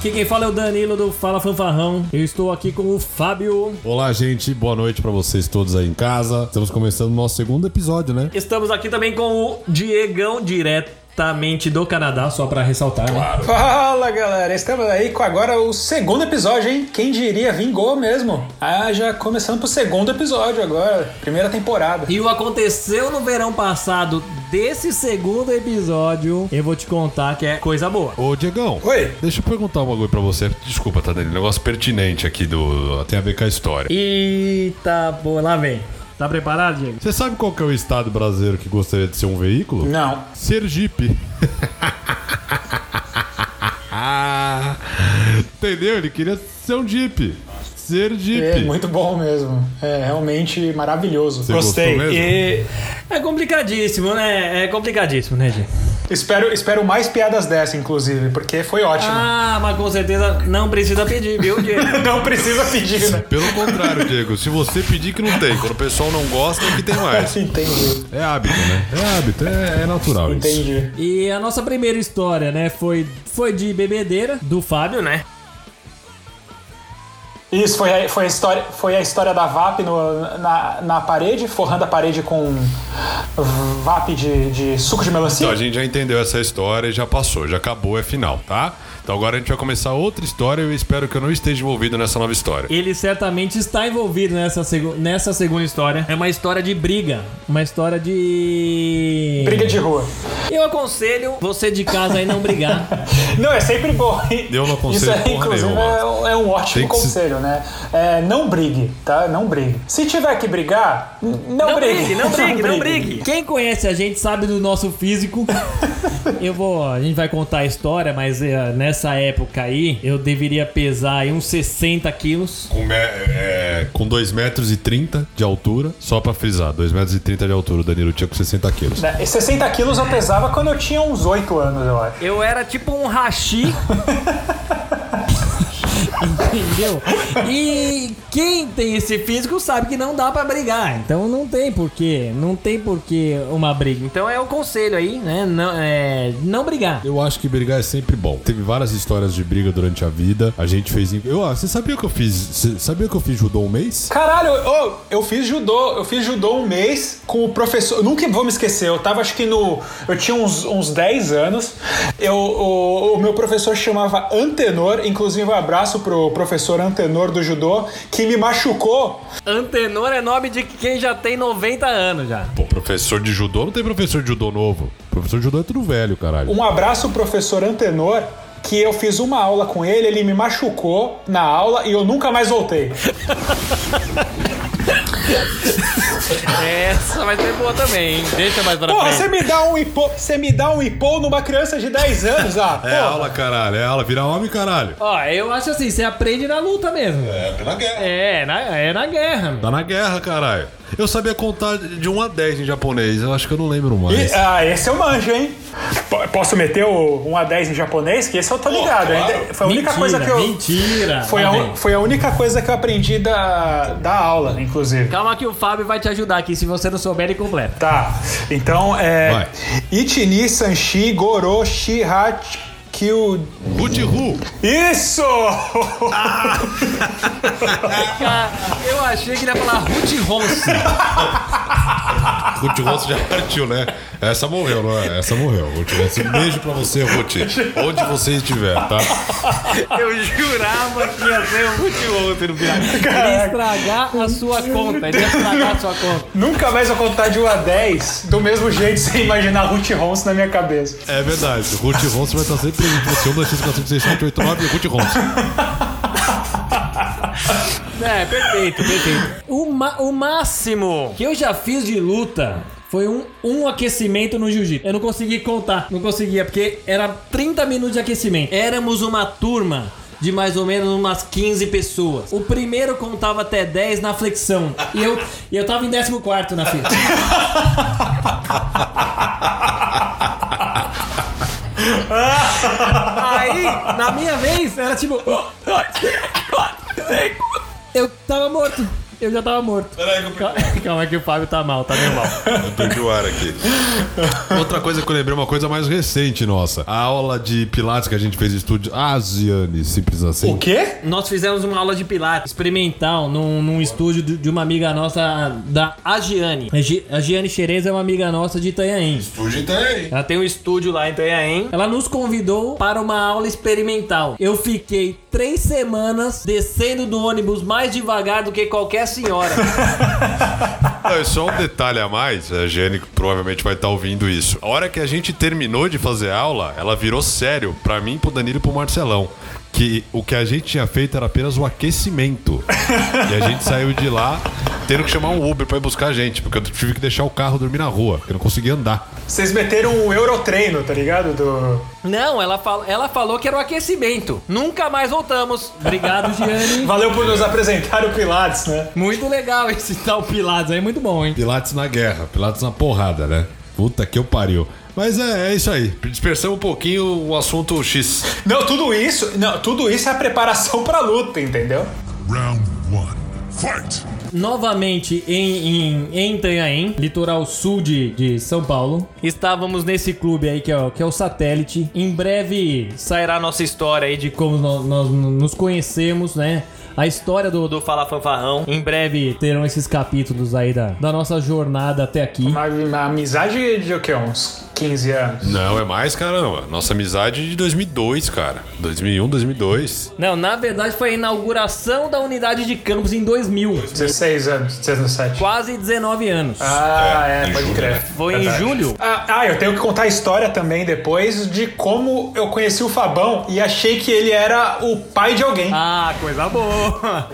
Aqui quem fala é o Danilo do Fala Fanfarrão. Eu estou aqui com o Fábio. Olá, gente. Boa noite pra vocês todos aí em casa. Estamos começando o nosso segundo episódio, né? Estamos aqui também com o Diegão, diretamente do Canadá, só pra ressaltar, né? Fala galera, estamos aí com agora o segundo episódio, hein? Quem diria, vingou mesmo. Ah, já começando pro segundo episódio agora, primeira temporada. E o aconteceu no verão passado desse segundo episódio, eu vou te contar que é coisa boa. Ô, Diegão. Oi. Deixa eu perguntar um bagulho pra você. Desculpa, tá, Danilo? Negócio pertinente aqui do. Tem a ver com a história. Eita, boa, lá vem. Tá preparado, Diego? Você sabe qual que é o estado brasileiro que gostaria de ser um veículo? Não. Sergipe. Entendeu? Ele queria ser um Jeep. Sergipe. É muito bom mesmo. É realmente maravilhoso. Você Gostei. E É complicadíssimo, né? É complicadíssimo, né, Diego? Espero, espero mais piadas dessa, inclusive, porque foi ótimo. Ah, mas com certeza não precisa pedir, viu, Diego? Não precisa pedir, né? Pelo contrário, Diego. Se você pedir que não tem, quando o pessoal não gosta, é que tem mais. Entendi. É hábito, né? É hábito, é, é natural isso. Entendi. E a nossa primeira história, né, foi, foi de bebedeira, do Fábio, né? Isso foi a, foi a, história, foi a história da VAP no- na, na parede, forrando a parede com VAP de, de suco de melancia. Então a gente já entendeu essa história e já passou, já acabou, é final, tá? Então agora a gente vai começar outra história e eu espero que eu não esteja envolvido nessa nova história. Ele certamente está envolvido nessa, segu- nessa segunda história. É uma história de briga. Uma história de. Briga de rua. Eu aconselho você de casa aí não brigar. Não, é sempre bom. Eu não aconselho Isso é, porra inclusive, nenhuma. é, um- é um ótimo que se- conselho, né? É, não brigue, tá? Não brigue. Se tiver que brigar, não, Não brigue. brigue, não brigue, não brigue. Quem conhece a gente sabe do nosso físico. Eu vou, a gente vai contar a história, mas é, nessa época aí eu deveria pesar aí uns 60 quilos. Com, é, com 2 metros e 30 de altura, só pra frisar, 2 metros e 30 de altura, o Danilo tinha com 60 quilos. Né, e 60 quilos eu pesava quando eu tinha uns 8 anos, eu acho. Eu era tipo um hashi. Entendeu? E quem tem esse físico sabe que não dá pra brigar. Então não tem porquê. Não tem porquê uma briga. Então é o conselho aí, né? Não, é, não brigar. Eu acho que brigar é sempre bom. Teve várias histórias de briga durante a vida. A gente fez. Eu, ah, você sabia que eu fiz. Você sabia que eu fiz judô um mês? Caralho, eu fiz judô, eu fiz judô um mês com o professor. Eu nunca vou me esquecer, eu tava acho que no. Eu tinha uns, uns 10 anos. Eu, o, o meu professor chamava Antenor, inclusive um abraço pro professor Antenor do judô, que me machucou. Antenor é nome de quem já tem 90 anos já. Pô, professor de judô não tem professor de judô novo. Professor de judô é tudo velho, caralho. Um abraço, professor Antenor. Que eu fiz uma aula com ele, ele me machucou na aula e eu nunca mais voltei. Essa vai ser boa também, hein? Deixa mais pra Porra, você me dá um hipô, você me dá um hipô numa criança de 10 anos, ah. É porra. aula, caralho. É aula. Vira homem, caralho. Ó, eu acho assim, você aprende na luta mesmo. É, tá na guerra. É, na, é na guerra. Tá na guerra, caralho. Eu sabia contar de 1 a 10 em japonês. Eu acho que eu não lembro mais. E- ah, esse eu manjo, hein? P- Posso meter o 1 a 10 em japonês? Que esse eu tô ligado. claro. hein? Foi a única mentira, coisa que eu. mentira. Foi a, un- foi a única coisa que eu aprendi da, da aula, inclusive. Calma que o Fábio vai te ajudar aqui, se você não souber, ele completa. Tá. Então, é. Vai. Ichini, Sanshi, Goro, Shihachi, Kyu. Butihu. Isso! Ah, eu achei que ele ia falar Ruth Ronce. Ruth Ronce já partiu, né? Essa morreu, não é? Essa morreu. Ruth um beijo pra você, Ruth. Onde você estiver, tá? Eu jurava que ia ser o Ruth Ronce no final. Ele ia estragar a sua conta. Ele ia estragar a sua conta. Nunca mais vou contar de 1 a 10 do mesmo jeito sem imaginar Ruth Rons na minha cabeça. É verdade. Ruth Ronce vai estar sempre presente. Você, 1, 2, 3, 4, 5, 6, 7, 8, 9 e Ruth Ronce. É, perfeito, perfeito. O, ma- o máximo que eu já fiz de luta foi um, um aquecimento no jiu-jitsu. Eu não consegui contar, não conseguia, porque era 30 minutos de aquecimento. Éramos uma turma de mais ou menos umas 15 pessoas. O primeiro contava até 10 na flexão. E eu, e eu tava em 14 na fila. Aí, na minha vez, era tipo. Eu tava morto. Eu já tava morto. Peraí que eu Calma, calma que o Fábio tá mal, tá meio mal. Eu perdi o ar aqui. Outra coisa que eu lembrei, uma coisa mais recente nossa. A aula de Pilates que a gente fez no estúdio Asiane, simples assim. O quê? Nós fizemos uma aula de pilates experimental num, num estúdio de, de uma amiga nossa da Agiane. A Gi- A Giane Xerez é uma amiga nossa de Itanhaém. Estúdio tem. Ela tem um estúdio lá em Itanhaém. Ela nos convidou para uma aula experimental. Eu fiquei três semanas descendo do ônibus mais devagar do que qualquer senhora. Não, é só um detalhe a mais, a Jenny provavelmente vai estar ouvindo isso. A hora que a gente terminou de fazer aula, ela virou sério pra mim, pro Danilo e pro Marcelão. Que o que a gente tinha feito era apenas o aquecimento. e a gente saiu de lá tendo que chamar um Uber pra ir buscar a gente, porque eu tive que deixar o carro dormir na rua, porque eu não conseguia andar. Vocês meteram o Eurotreino, tá ligado? Do... Não, ela, fal ela falou que era o aquecimento. Nunca mais voltamos. Obrigado, Giane. Valeu por nos apresentar o Pilates, né? Muito legal esse tal Pilates aí, muito bom, hein? Pilates na guerra, Pilates na porrada, né? Puta que eu pariu. Mas é, é isso aí. Dispersamos um pouquinho o assunto X. Não, tudo isso, não, tudo isso é a preparação pra luta, entendeu? Round one. Fight! Novamente em, em, em Itanhaém, litoral sul de, de São Paulo. Estávamos nesse clube aí que é, o- que é o Satélite. Em breve sairá a nossa história aí de como nós, nós nos conhecemos, né? A história do, do Fala Fanfarrão. Em breve terão esses capítulos aí da, da nossa jornada até aqui. Uma, uma amizade de o quê? Uns 15 anos. Não, é mais, caramba. Nossa amizade de 2002, cara. 2001, 2002. Não, na verdade foi a inauguração da unidade de campos em 2000. 16 anos, 17. Quase 19 anos. Ah, é, em pode julho, crer. né? Foi em Verdade. julho? Ah, ah, eu tenho que contar a história também depois de como eu conheci o Fabão e achei que ele era o pai de alguém. Ah, coisa boa.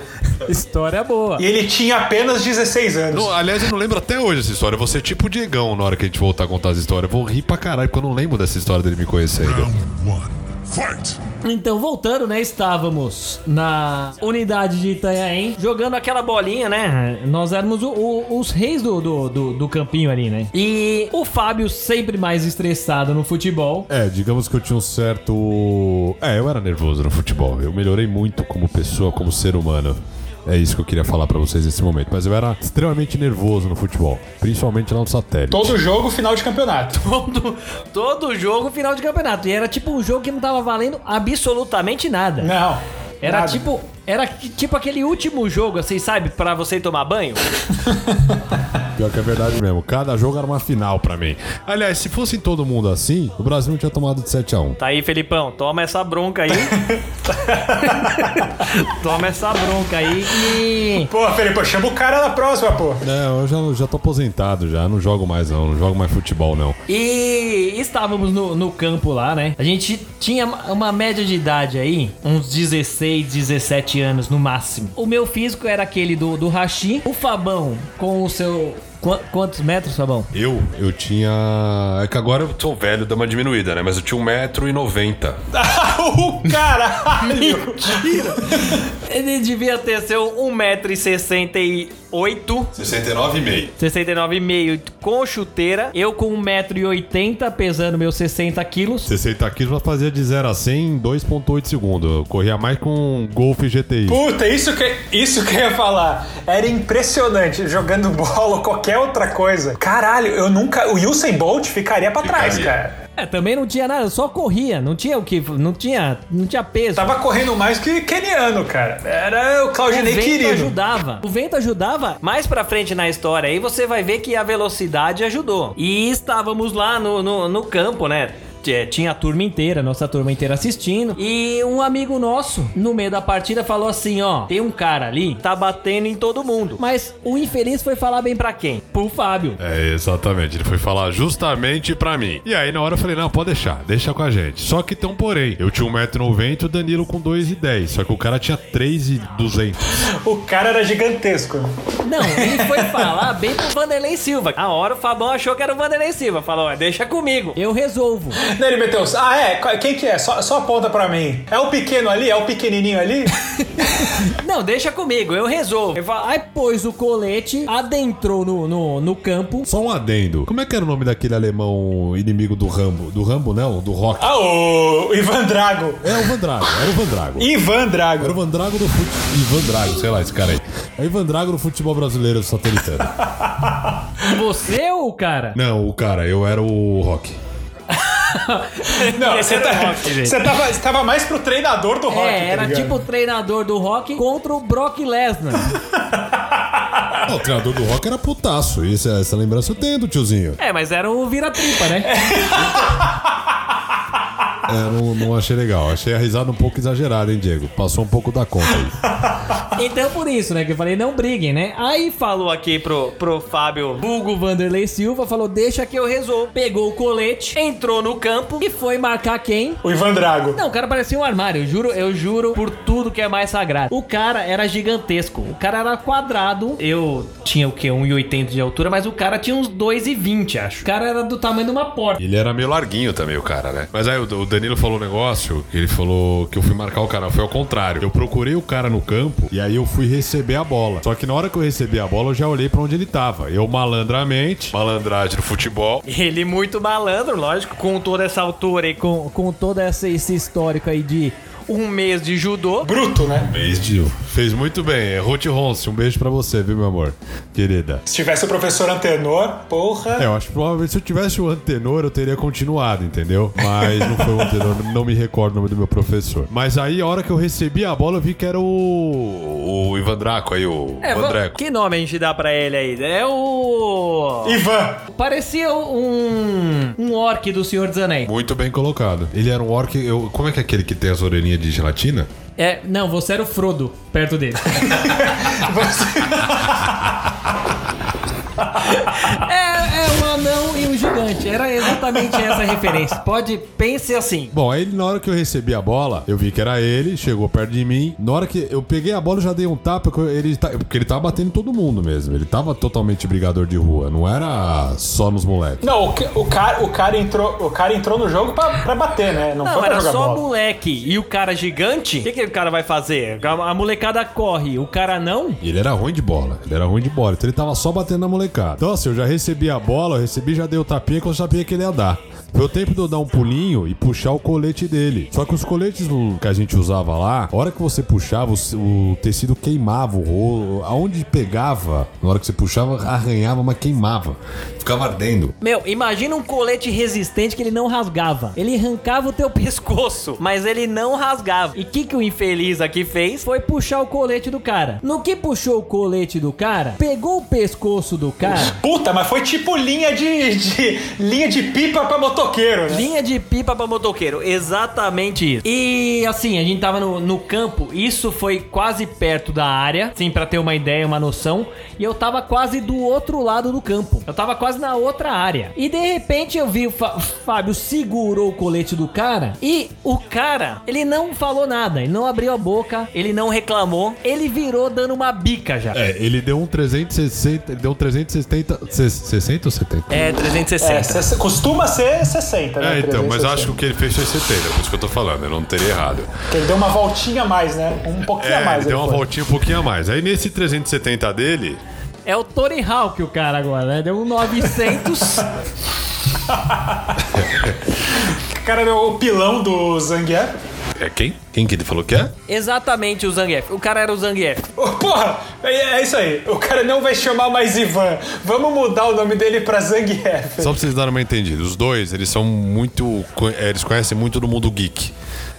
História boa. E ele tinha apenas 16 anos. Não, aliás, eu não lembro até hoje essa história. Eu vou ser tipo o Diegão na hora que a gente voltar a contar as histórias. Eu vou rir pra caralho, porque eu não lembro dessa história dele me conhecer ainda. Round one. Fight! Então, voltando, né? Estávamos na unidade de Itanhaém, jogando aquela bolinha, né? Nós éramos o- o- os reis do, do, do, do campinho ali, né? E o Fábio, sempre mais estressado no futebol. É, digamos que eu tinha um certo. É, eu era nervoso no futebol. Eu melhorei muito como pessoa, como ser humano. É isso que eu queria falar pra vocês nesse momento. Mas eu era extremamente nervoso no futebol, principalmente lá no satélite. Todo jogo, final de campeonato. Todo, todo jogo, final de campeonato. E era tipo um jogo que não tava valendo absolutamente nada. Não. Era nada. tipo. Era tipo aquele último jogo, assim, sabe? Pra você tomar banho. Pior que é verdade mesmo. Cada jogo era uma final pra mim. Aliás, se fosse todo mundo assim, o Brasil não tinha tomado de 7 a 1 Tá aí, Felipão, toma essa bronca aí. toma essa bronca aí e. Pô, Felipe, chama o cara na próxima, pô. Não, eu já, já tô aposentado já. Não jogo mais não. Não jogo mais futebol não. E estávamos no, no campo lá, né? A gente tinha uma média de idade aí, uns 16, 17 anos no máximo. O meu físico era aquele do, do Rashi. O Fabão, com o seu. Qua- Quantos metros, Fabão? Eu, eu tinha. É que agora eu sou velho, dá uma diminuída, né? Mas eu tinha 1,90m. o caralho! Ele devia ter seu 1,68m. 69,5. 69,5 com chuteira. Eu com 1,80m, pesando meus 60 quilos. 60 quilos já fazia de 0 a 100 em 2,8 segundos. Eu corria mais com um Golf GTI. Puta, isso que, isso que eu ia falar. Era impressionante jogando bola ou qualquer outra coisa. Caralho, eu nunca. O Usain Bolt ficaria pra trás, Ficaria. cara. É, também não tinha nada, eu só corria, não tinha o que, não tinha, não tinha peso. Tava correndo mais que keniano, cara. Era o o Claudinei vento querido. ajudava. O vento ajudava. Mais pra frente na história aí você vai ver que a velocidade ajudou. E estávamos lá no, no, no campo, né? É, Tinha a turma inteira, nossa turma inteira assistindo. E um amigo nosso, no meio da partida, falou assim: Ó, tem um cara ali, tá batendo em todo mundo. Mas o infeliz foi falar bem pra quem? Pro Fábio. É, exatamente. Ele foi falar justamente pra mim. E aí, na hora, eu falei: não, pode deixar, deixa com a gente. Só que tem um porém. Eu tinha 1,90m e o Danilo com 2,10m. Só que o cara tinha 3,200. O cara era gigantesco. Não, ele foi falar bem pro Vanderlei Silva. A hora o Fabão achou que era o Vanderlei Silva. Falou: "Ó, deixa comigo. Eu resolvo. Daí ele meteu. Ah, é? Quem que é? Só, só aponta pra mim. É o pequeno ali? É o pequenininho ali? Não, deixa comigo, eu resolvo. Eu falo, Aí pôs o colete, adentrou no, no, no campo. Só um adendo. Como é que era o nome daquele alemão inimigo do Rambo? Do Rambo, não? Do Rock. Ah, o Ivan Drago. É o Van Drago, era o Van Drago. Ivan Era o Drago. Van Drago do futebol. Ivan Drago, sei lá, esse cara aí. É o Ivan Drago do futebol brasileiro satelitano. Você ou o cara? Não, o cara, eu era o Rock. Não, você, tá, Rock, gente. você, tava, você tava mais pro treinador do rock. É, tá era ligado? tipo o treinador do rock contra o Brock Lesnar. Não, o treinador do Rock era putaço. Isso, essa lembrança eu tenho do tiozinho. É, mas era o vira-tripa, né? É, não, não achei legal. Achei a risada um pouco exagerada, hein, Diego? Passou um pouco da conta aí. Então por isso, né? Que eu falei, não briguem, né? Aí falou aqui pro, pro Fábio Bulgo Vanderlei Silva, falou, deixa que eu resolvo. Pegou o colete, entrou no campo e foi marcar quem? O Ivan Drago. Não, o cara parecia um armário, eu juro, eu juro por tudo que é mais sagrado. O cara era gigantesco, o cara era quadrado, eu tinha o quê? 1,80 de altura, mas o cara tinha uns 2,20, acho. O cara era do tamanho de uma porta. Ele era meio larguinho também, o cara, né? Mas aí o o Danilo falou um negócio ele falou que eu fui marcar o cara. Foi ao contrário. Eu procurei o cara no campo e aí eu fui receber a bola. Só que na hora que eu recebi a bola, eu já olhei pra onde ele tava. Eu malandramente, malandragem no futebol. Ele muito malandro, lógico, com toda essa altura e com, com todo essa, esse histórico aí de um mês de judô. Bruto, né? Fez, Gil. Fez muito bem. É Ruth Ronce, um beijo pra você, viu, meu amor? Querida. Se tivesse o professor Antenor, porra. É, eu acho que provavelmente se eu tivesse o Antenor, eu teria continuado, entendeu? Mas não foi o Antenor, não me recordo o nome do meu professor. Mas aí, a hora que eu recebi a bola, eu vi que era o. O Ivan Draco aí, o É, va- Vandreco. que nome a gente dá pra ele aí? É o. Ivan. Parecia um. Um orc do Senhor dos Anéis. Muito bem colocado. Ele era um orc. Eu, como é que é aquele que tem as orelhinhas de gelatina? É, não, você era o Frodo perto dele. é, é um anão Era exatamente essa a referência. Pode, pense assim. Bom, aí na hora que eu recebi a bola, eu vi que era ele, chegou perto de mim. Na hora que eu peguei a bola, eu já dei um tapa, porque ele, tá- porque ele tava batendo em todo mundo mesmo. Ele tava totalmente brigador de rua, não era só nos moleques. Não, o, o cara, o, cara entrou, o cara entrou no jogo pra, pra bater, né? Não, Não, foi pra era jogar só bola. moleque. E o cara gigante, o que, que o cara vai fazer? A a molecada corre, o cara não? Ele era ruim de bola, ele era ruim de bola. Então ele tava só batendo na molecada. Então assim, eu já recebi a bola, eu recebi, já dei o tapinha que eu sabia que ele ia dar. Foi o tempo de eu dar um pulinho e puxar o colete dele. Só que os coletes que a gente usava lá, a hora que você puxava, o tecido queimava o rolo. Aonde pegava, na hora que você puxava, arranhava, mas queimava. Ficava ardendo. Meu, imagina um colete resistente que ele não rasgava. Ele arrancava o teu pescoço, mas ele não rasgava. E o que, que o infeliz aqui fez? Foi puxar o colete do cara. No que puxou o colete do cara, pegou o pescoço do cara, Puta, mas foi tipo linha de, de- linha de pipa pra motoqueiro, né? Linha de pipa pra motoqueiro, exatamente isso. E assim, a gente tava no, no campo, isso foi quase perto da área, assim, pra ter uma ideia, uma noção. E eu tava quase do outro lado do campo. Eu tava quase na outra área. E de repente eu vi o Fá- Fábio segurou o colete do cara e o cara, ele não falou nada, ele não abriu a boca, ele não reclamou, ele virou dando uma bica já. É, ele deu um 360, ele deu um 360, se- 60 ou 70? É, 360. É, se- costuma ser 60, né? É, então, mas 360. acho que o que ele fez foi 70, por isso que eu tô falando, eu não teria errado. Que ele deu uma voltinha a mais, né? Um pouquinho É, a mais. ele deu uma foi. voltinha um pouquinho a mais. Aí nesse 370 dele, É o Tony Hawk o cara agora, né? Deu um 900. O cara deu o pilão do Zangief. É quem? Quem que ele falou que é? Exatamente o Zangief. O cara era o Zangief. Ô, Porra, é, é isso aí. O cara não vai chamar mais Ivan. Vamos mudar o nome dele pra Zangief. Só pra vocês darem uma entendida, os dois, eles são muito. Eles conhecem muito do mundo geek.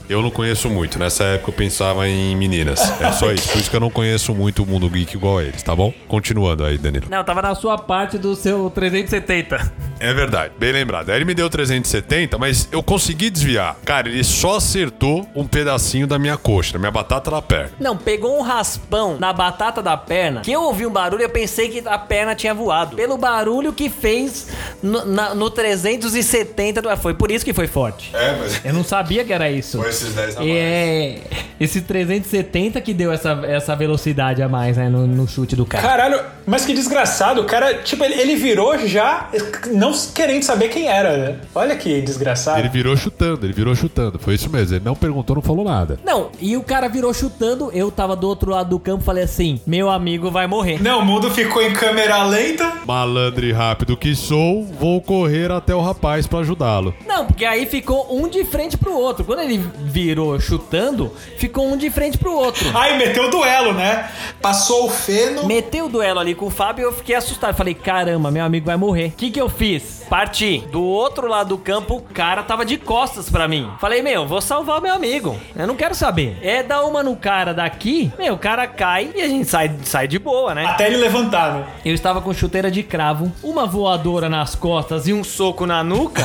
Eu não conheço muito. Nessa época eu pensava em meninas. É só isso. Por isso que eu não conheço muito o mundo geek igual a eles, tá bom? Continuando aí, Danilo. Não, tava na sua parte do seu 370. É verdade, bem lembrado. Aí ele me deu 370, mas eu consegui desviar. Cara, ele só acertou um pedacinho da minha coxa, da minha batata da perna. Não, pegou um raspão na batata da perna. Que eu ouvi um barulho e eu pensei que a perna tinha voado. Pelo barulho que fez no, na- no 370. do- Foi por isso que foi forte. É, mas. Eu não sabia que era isso. Foi esses 10 a mais. É. Esse 370 que deu essa, essa velocidade a mais, né? No, no chute do cara. Caralho, mas que desgraçado. O cara, tipo, ele, ele virou já não querendo saber quem era, né? Olha que desgraçado. Ele virou chutando, ele virou chutando. Foi isso mesmo. Ele não perguntou, não falou nada. Não, e o cara virou chutando, eu tava do outro lado do campo falei assim: meu amigo vai morrer. Não, o mundo ficou em câmera lenta. Malandro e rápido que sou, vou correr até o rapaz pra ajudá-lo. Não, porque aí ficou um de frente pro outro. Quando ele virou chutando, ficou um de frente pro outro. Aí meteu o duelo, né? Passou o feno. Meteu o duelo ali com o Fábio e eu fiquei assustado. Falei, caramba, meu amigo vai morrer. O que que eu fiz? Parti. Do outro lado do campo, o cara tava de costas pra mim. Falei, meu, vou salvar o meu amigo. Eu não quero saber. É dar uma no cara daqui, meu, o cara cai e a gente sai, sai de boa, né? Até ele levantar, né? Eu estava com chuteira de cravo, uma voadora nas costas e um soco na nuca.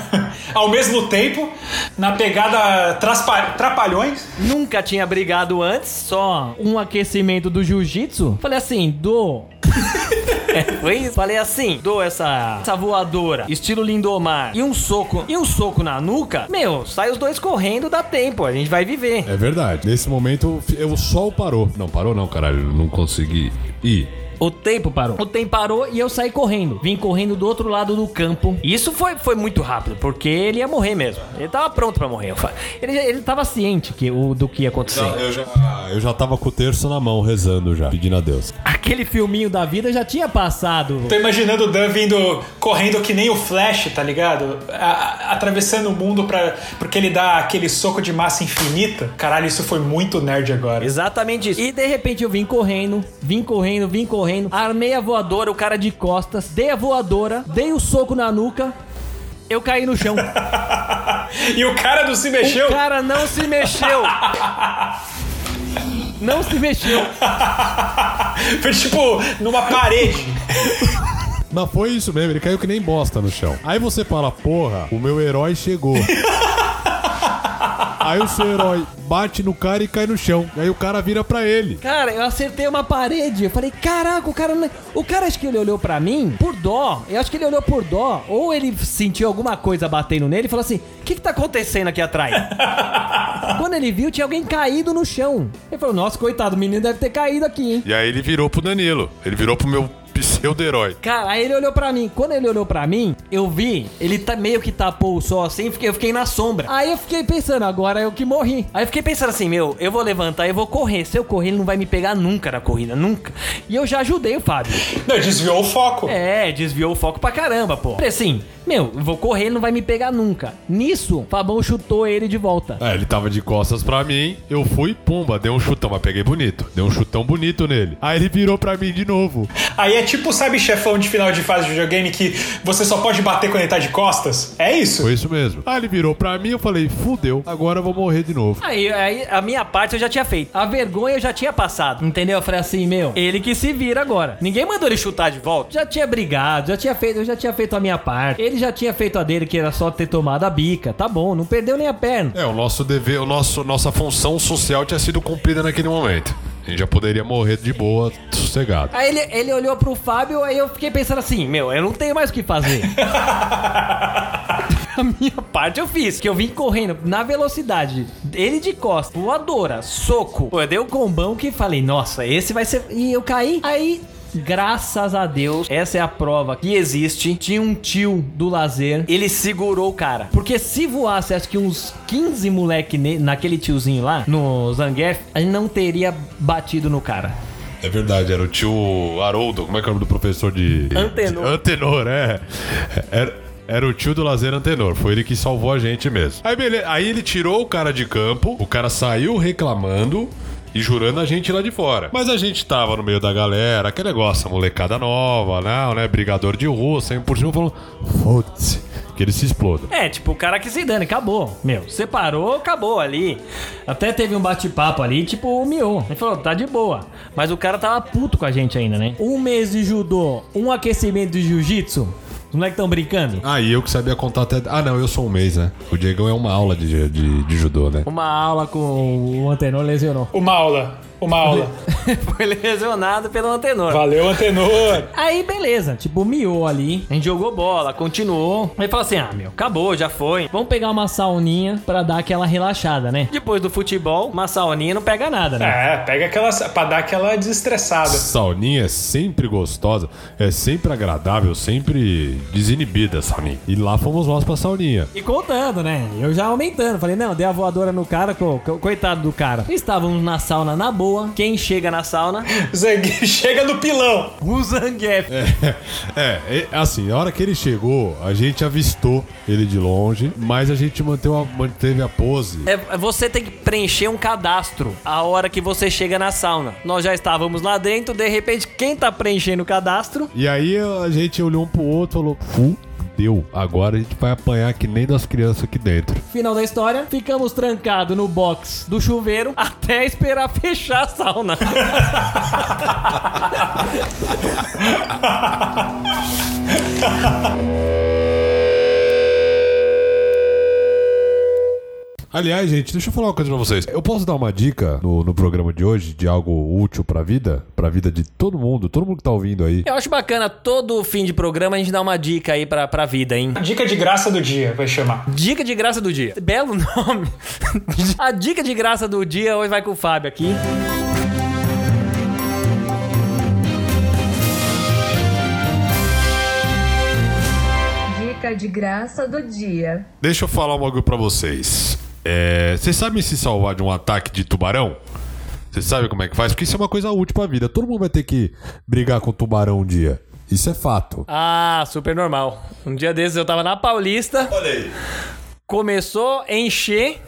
Ao mesmo tempo, na pegada traspa- trapalhões. Nunca tinha brigado antes, só um aquecimento do jiu-jitsu. Falei assim, dou. É, foi isso. Falei assim, dou essa, essa voadora, estilo Lindomar, e um soco, e um soco na nuca. Meu, sai os dois correndo, dá tempo, a gente vai viver. É verdade. Nesse momento, o sol parou. Não, parou não, caralho. Não consegui ir. O tempo parou. O tempo parou e eu saí correndo. Vim correndo do outro lado do campo. Isso foi, foi muito rápido, porque ele ia morrer mesmo. Ele tava pronto pra morrer. Ele, ele tava ciente que, o, do que ia acontecer. Eu já, eu já tava com o terço na mão, rezando já, pedindo a Deus. Aquele filminho da vida já tinha passado. Tô imaginando o Dan vindo correndo que nem o Flash, tá ligado? A- a- atravessando o mundo pra, porque ele dá aquele soco de massa infinita. Caralho, isso foi muito nerd agora. Exatamente isso. E de repente eu vim correndo, vim correndo, vim correndo, armei a voadora, o cara de costas, dei a voadora, dei o soco na nuca, eu caí no chão. E o cara não se mexeu? O cara não se mexeu. Não se mexeu. Foi tipo numa parede. Mas foi isso mesmo, ele caiu que nem bosta no chão. Aí você fala, porra, o meu herói chegou. Aí o seu herói bate no cara e cai no chão. Aí o cara vira pra ele. Cara, eu acertei uma parede. Eu falei, caraca, o cara. não- O cara acho que ele olhou pra mim por dó. Eu acho que ele olhou por dó. Ou ele sentiu alguma coisa batendo nele e falou assim: o que, que tá acontecendo aqui atrás? Quando ele viu, tinha alguém caído no chão. Ele falou: Nossa, coitado, o menino deve ter caído aqui, hein? E aí ele virou pro Danilo. Ele virou pro meu pseudo-herói. Cara, aí ele olhou pra mim. Quando ele olhou pra mim, eu vi, ele tá meio que tapou o sol assim, fiquei- eu fiquei na sombra. Aí eu fiquei pensando, agora eu que morri. Aí eu fiquei pensando assim, meu, eu vou levantar e vou correr. Se eu correr, ele não vai me pegar nunca na corrida, nunca. E eu já ajudei o Fábio. Não, desviou o foco. É, desviou o foco pra caramba, pô. Assim, meu, eu vou correr, ele não vai me pegar nunca. Nisso, o Fabão chutou ele de volta. É, ele tava de costas pra mim, eu fui, pumba, dei um chutão, mas peguei bonito. Dei um chutão bonito nele. Aí ele virou pra mim de novo. Aí é tipo, sabe, chefão de final de fase de videogame que você só pode bater quando ele tá de costas? É isso. Foi isso mesmo. Aí ele virou pra mim, eu falei, fudeu, agora eu vou morrer de novo. Aí, aí a minha parte eu já tinha feito. A vergonha eu já tinha passado. Entendeu? Eu falei assim, meu, ele que se vira agora. Ninguém mandou ele chutar de volta. Já tinha brigado, já tinha feito, eu já tinha feito a minha parte. Ele já tinha feito a dele, que era só ter tomado a bica. Tá bom, não perdeu nem a perna. É, o nosso dever, o nosso, nossa função social tinha sido cumprida naquele momento. A gente já poderia morrer de boa, sossegado. Aí ele, ele olhou pro Fábio, aí eu fiquei pensando assim, meu, eu não tenho mais o que fazer. A minha parte eu fiz, que eu vim correndo na velocidade. Ele de costas, voadora, soco. Pô, eu dei um combão que falei, nossa, esse vai ser. E eu caí. Aí. Graças a Deus, essa é a prova que existe. Tinha um tio do lazer, ele segurou o cara. Porque se voasse, acho que uns 15 moleque naquele tiozinho lá, no Zangief, a gente não teria batido no cara. É verdade, era o tio Haroldo, como é que é o nome do professor de. Antenor. de- Antenor, é. Era, era o tio do lazer Antenor, foi ele que salvou a gente mesmo. Aí, beleza, aí ele tirou o cara de campo, o cara saiu reclamando. E jurando a gente lá de fora. Mas a gente tava no meio da galera, aquele negócio, a molecada nova, não, né? Brigador de rua, saindo por cima falando, foda-se, que ele se exploda. É, tipo, o cara que se dane, acabou. Meu, separou, acabou ali. Até teve um bate-papo ali, tipo, humilhou. Ele falou, tá de boa. Mas o cara tava puto com a gente ainda, né? Um mês de judô, um aquecimento de jiu-jitsu. Os moleques tão brincando? Ah, e eu que sabia contar até. Ah, não, eu sou um mês, né? O Diegão é uma aula de, de, de judô, né? Uma aula com o Antenor lesionou. Uma aula. Uma aula. Foi lesionado pelo antenor. Valeu, Antenor. Aí, beleza. Tipo, miou ali. A gente jogou bola, continuou. Aí falou assim: ah, meu, acabou, já foi. Vamos pegar uma sauninha pra dar aquela relaxada, né? Depois do futebol, uma sauninha não pega nada, né? É, pega aquela. pra dar aquela desestressada. Sauninha é sempre gostosa, é sempre agradável, sempre desinibida a sauninha. E lá fomos nós pra sauninha. E contando, né? Eu já aumentando. Falei, não, dei a voadora no cara, co- co- coitado do cara. Estávamos na sauna na boa. Quem chega na sauna? Zangue- Chega no pilão. O Zangief. É, é, assim, a hora que ele chegou, a gente avistou ele de longe, mas a gente manteve a, manteve a pose. É, você tem que preencher um cadastro a hora que você chega na sauna. Nós já estávamos lá dentro, de repente, quem tá preenchendo o cadastro? E aí a gente olhou um pro outro e falou: Fudeu, agora a gente vai apanhar que nem das crianças aqui dentro. Final da história, ficamos trancados no box do chuveiro até esperar fechar a sauna. Aliás, gente, deixa eu falar uma coisa pra vocês. Eu posso dar uma dica no, no programa de hoje de algo útil pra vida? Pra vida de todo mundo, todo mundo que tá ouvindo aí. Eu acho bacana, todo fim de programa a gente dá uma dica aí pra, pra vida, hein? Dica de graça do dia, vai chamar. Dica de graça do dia. Belo nome. A dica de graça do dia hoje vai com o Fábio aqui. Dica de graça do dia. Deixa eu falar um bagulho pra vocês. É, vocês sabem se salvar de um ataque de tubarão? Vocês sabem como é que faz? Porque isso é uma coisa útil pra vida. Todo mundo vai ter que brigar com tubarão um dia. Isso é fato. Ah, super normal. Um dia desses eu tava na Paulista, Olha aí. começou a encher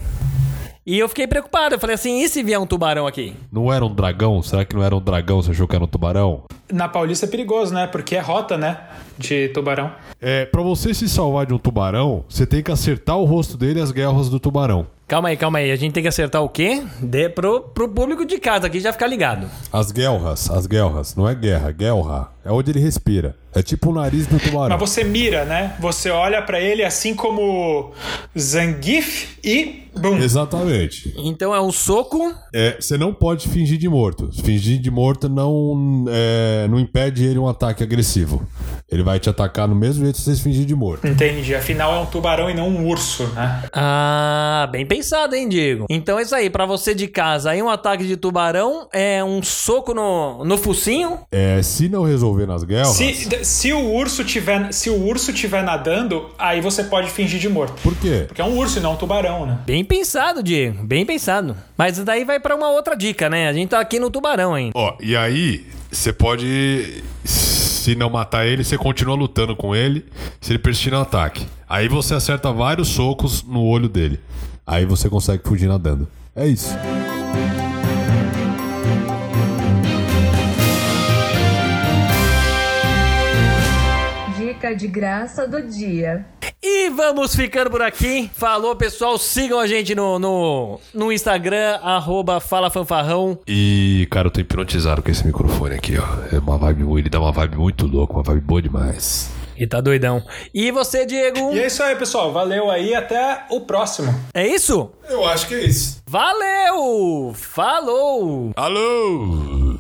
e eu fiquei preocupado. Eu falei assim, e se vier um tubarão aqui? Não era um dragão? Será que não era um dragão? Você achou que era um tubarão? Na Paulista é perigoso, né? Porque é rota, né? De tubarão. É, pra você se salvar de um tubarão, você tem que acertar o rosto dele e as guerras do tubarão. Calma aí, calma aí. A gente tem que acertar o quê? De, pro, pro público de casa aqui já ficar ligado. As guerras, as guerras. Não é guerra, guerra. É onde ele respira. É tipo o nariz do tubarão. Mas você mira, né? Você olha pra ele assim como Zangief e bum. Exatamente. Então é um soco. É, você não pode fingir de morto. Fingir de morto não, é, não impede ele um ataque agressivo. Ele vai te atacar no mesmo jeito que você se fingir de morto. Entendi. Afinal é um tubarão e não um urso, né? Ah, bem pensado, hein, Diego? Então é isso aí. Pra você de casa, aí um ataque de tubarão é um soco no, no focinho. É, se não resolver nas guerras. Se, se o urso tiver, se o urso tiver nadando, aí você pode fingir de morto. Por quê? Porque é um urso e não um tubarão, né? Bem pensado, Diego. Bem pensado. Mas daí vai pra uma outra dica, né? A gente tá aqui no tubarão ainda. Ó, e aí, você pode. Se não matar ele, você continua lutando com ele. Se ele persistir no ataque. Aí você acerta vários socos no olho dele. Aí você consegue fugir nadando. É isso. Dica de graça do dia. E vamos ficando por aqui. Falou, pessoal. Sigam a gente no, no, no Instagram, arroba Fala Fanfarrão. E, cara, eu tô hipnotizado com esse microfone aqui, ó. É uma vibe, ele dá uma vibe muito louca, uma vibe boa demais. E tá doidão. E você, Diego? E é isso aí, pessoal. Valeu aí. Até o próximo. É isso? Eu acho que é isso. Valeu! Falou! Alô!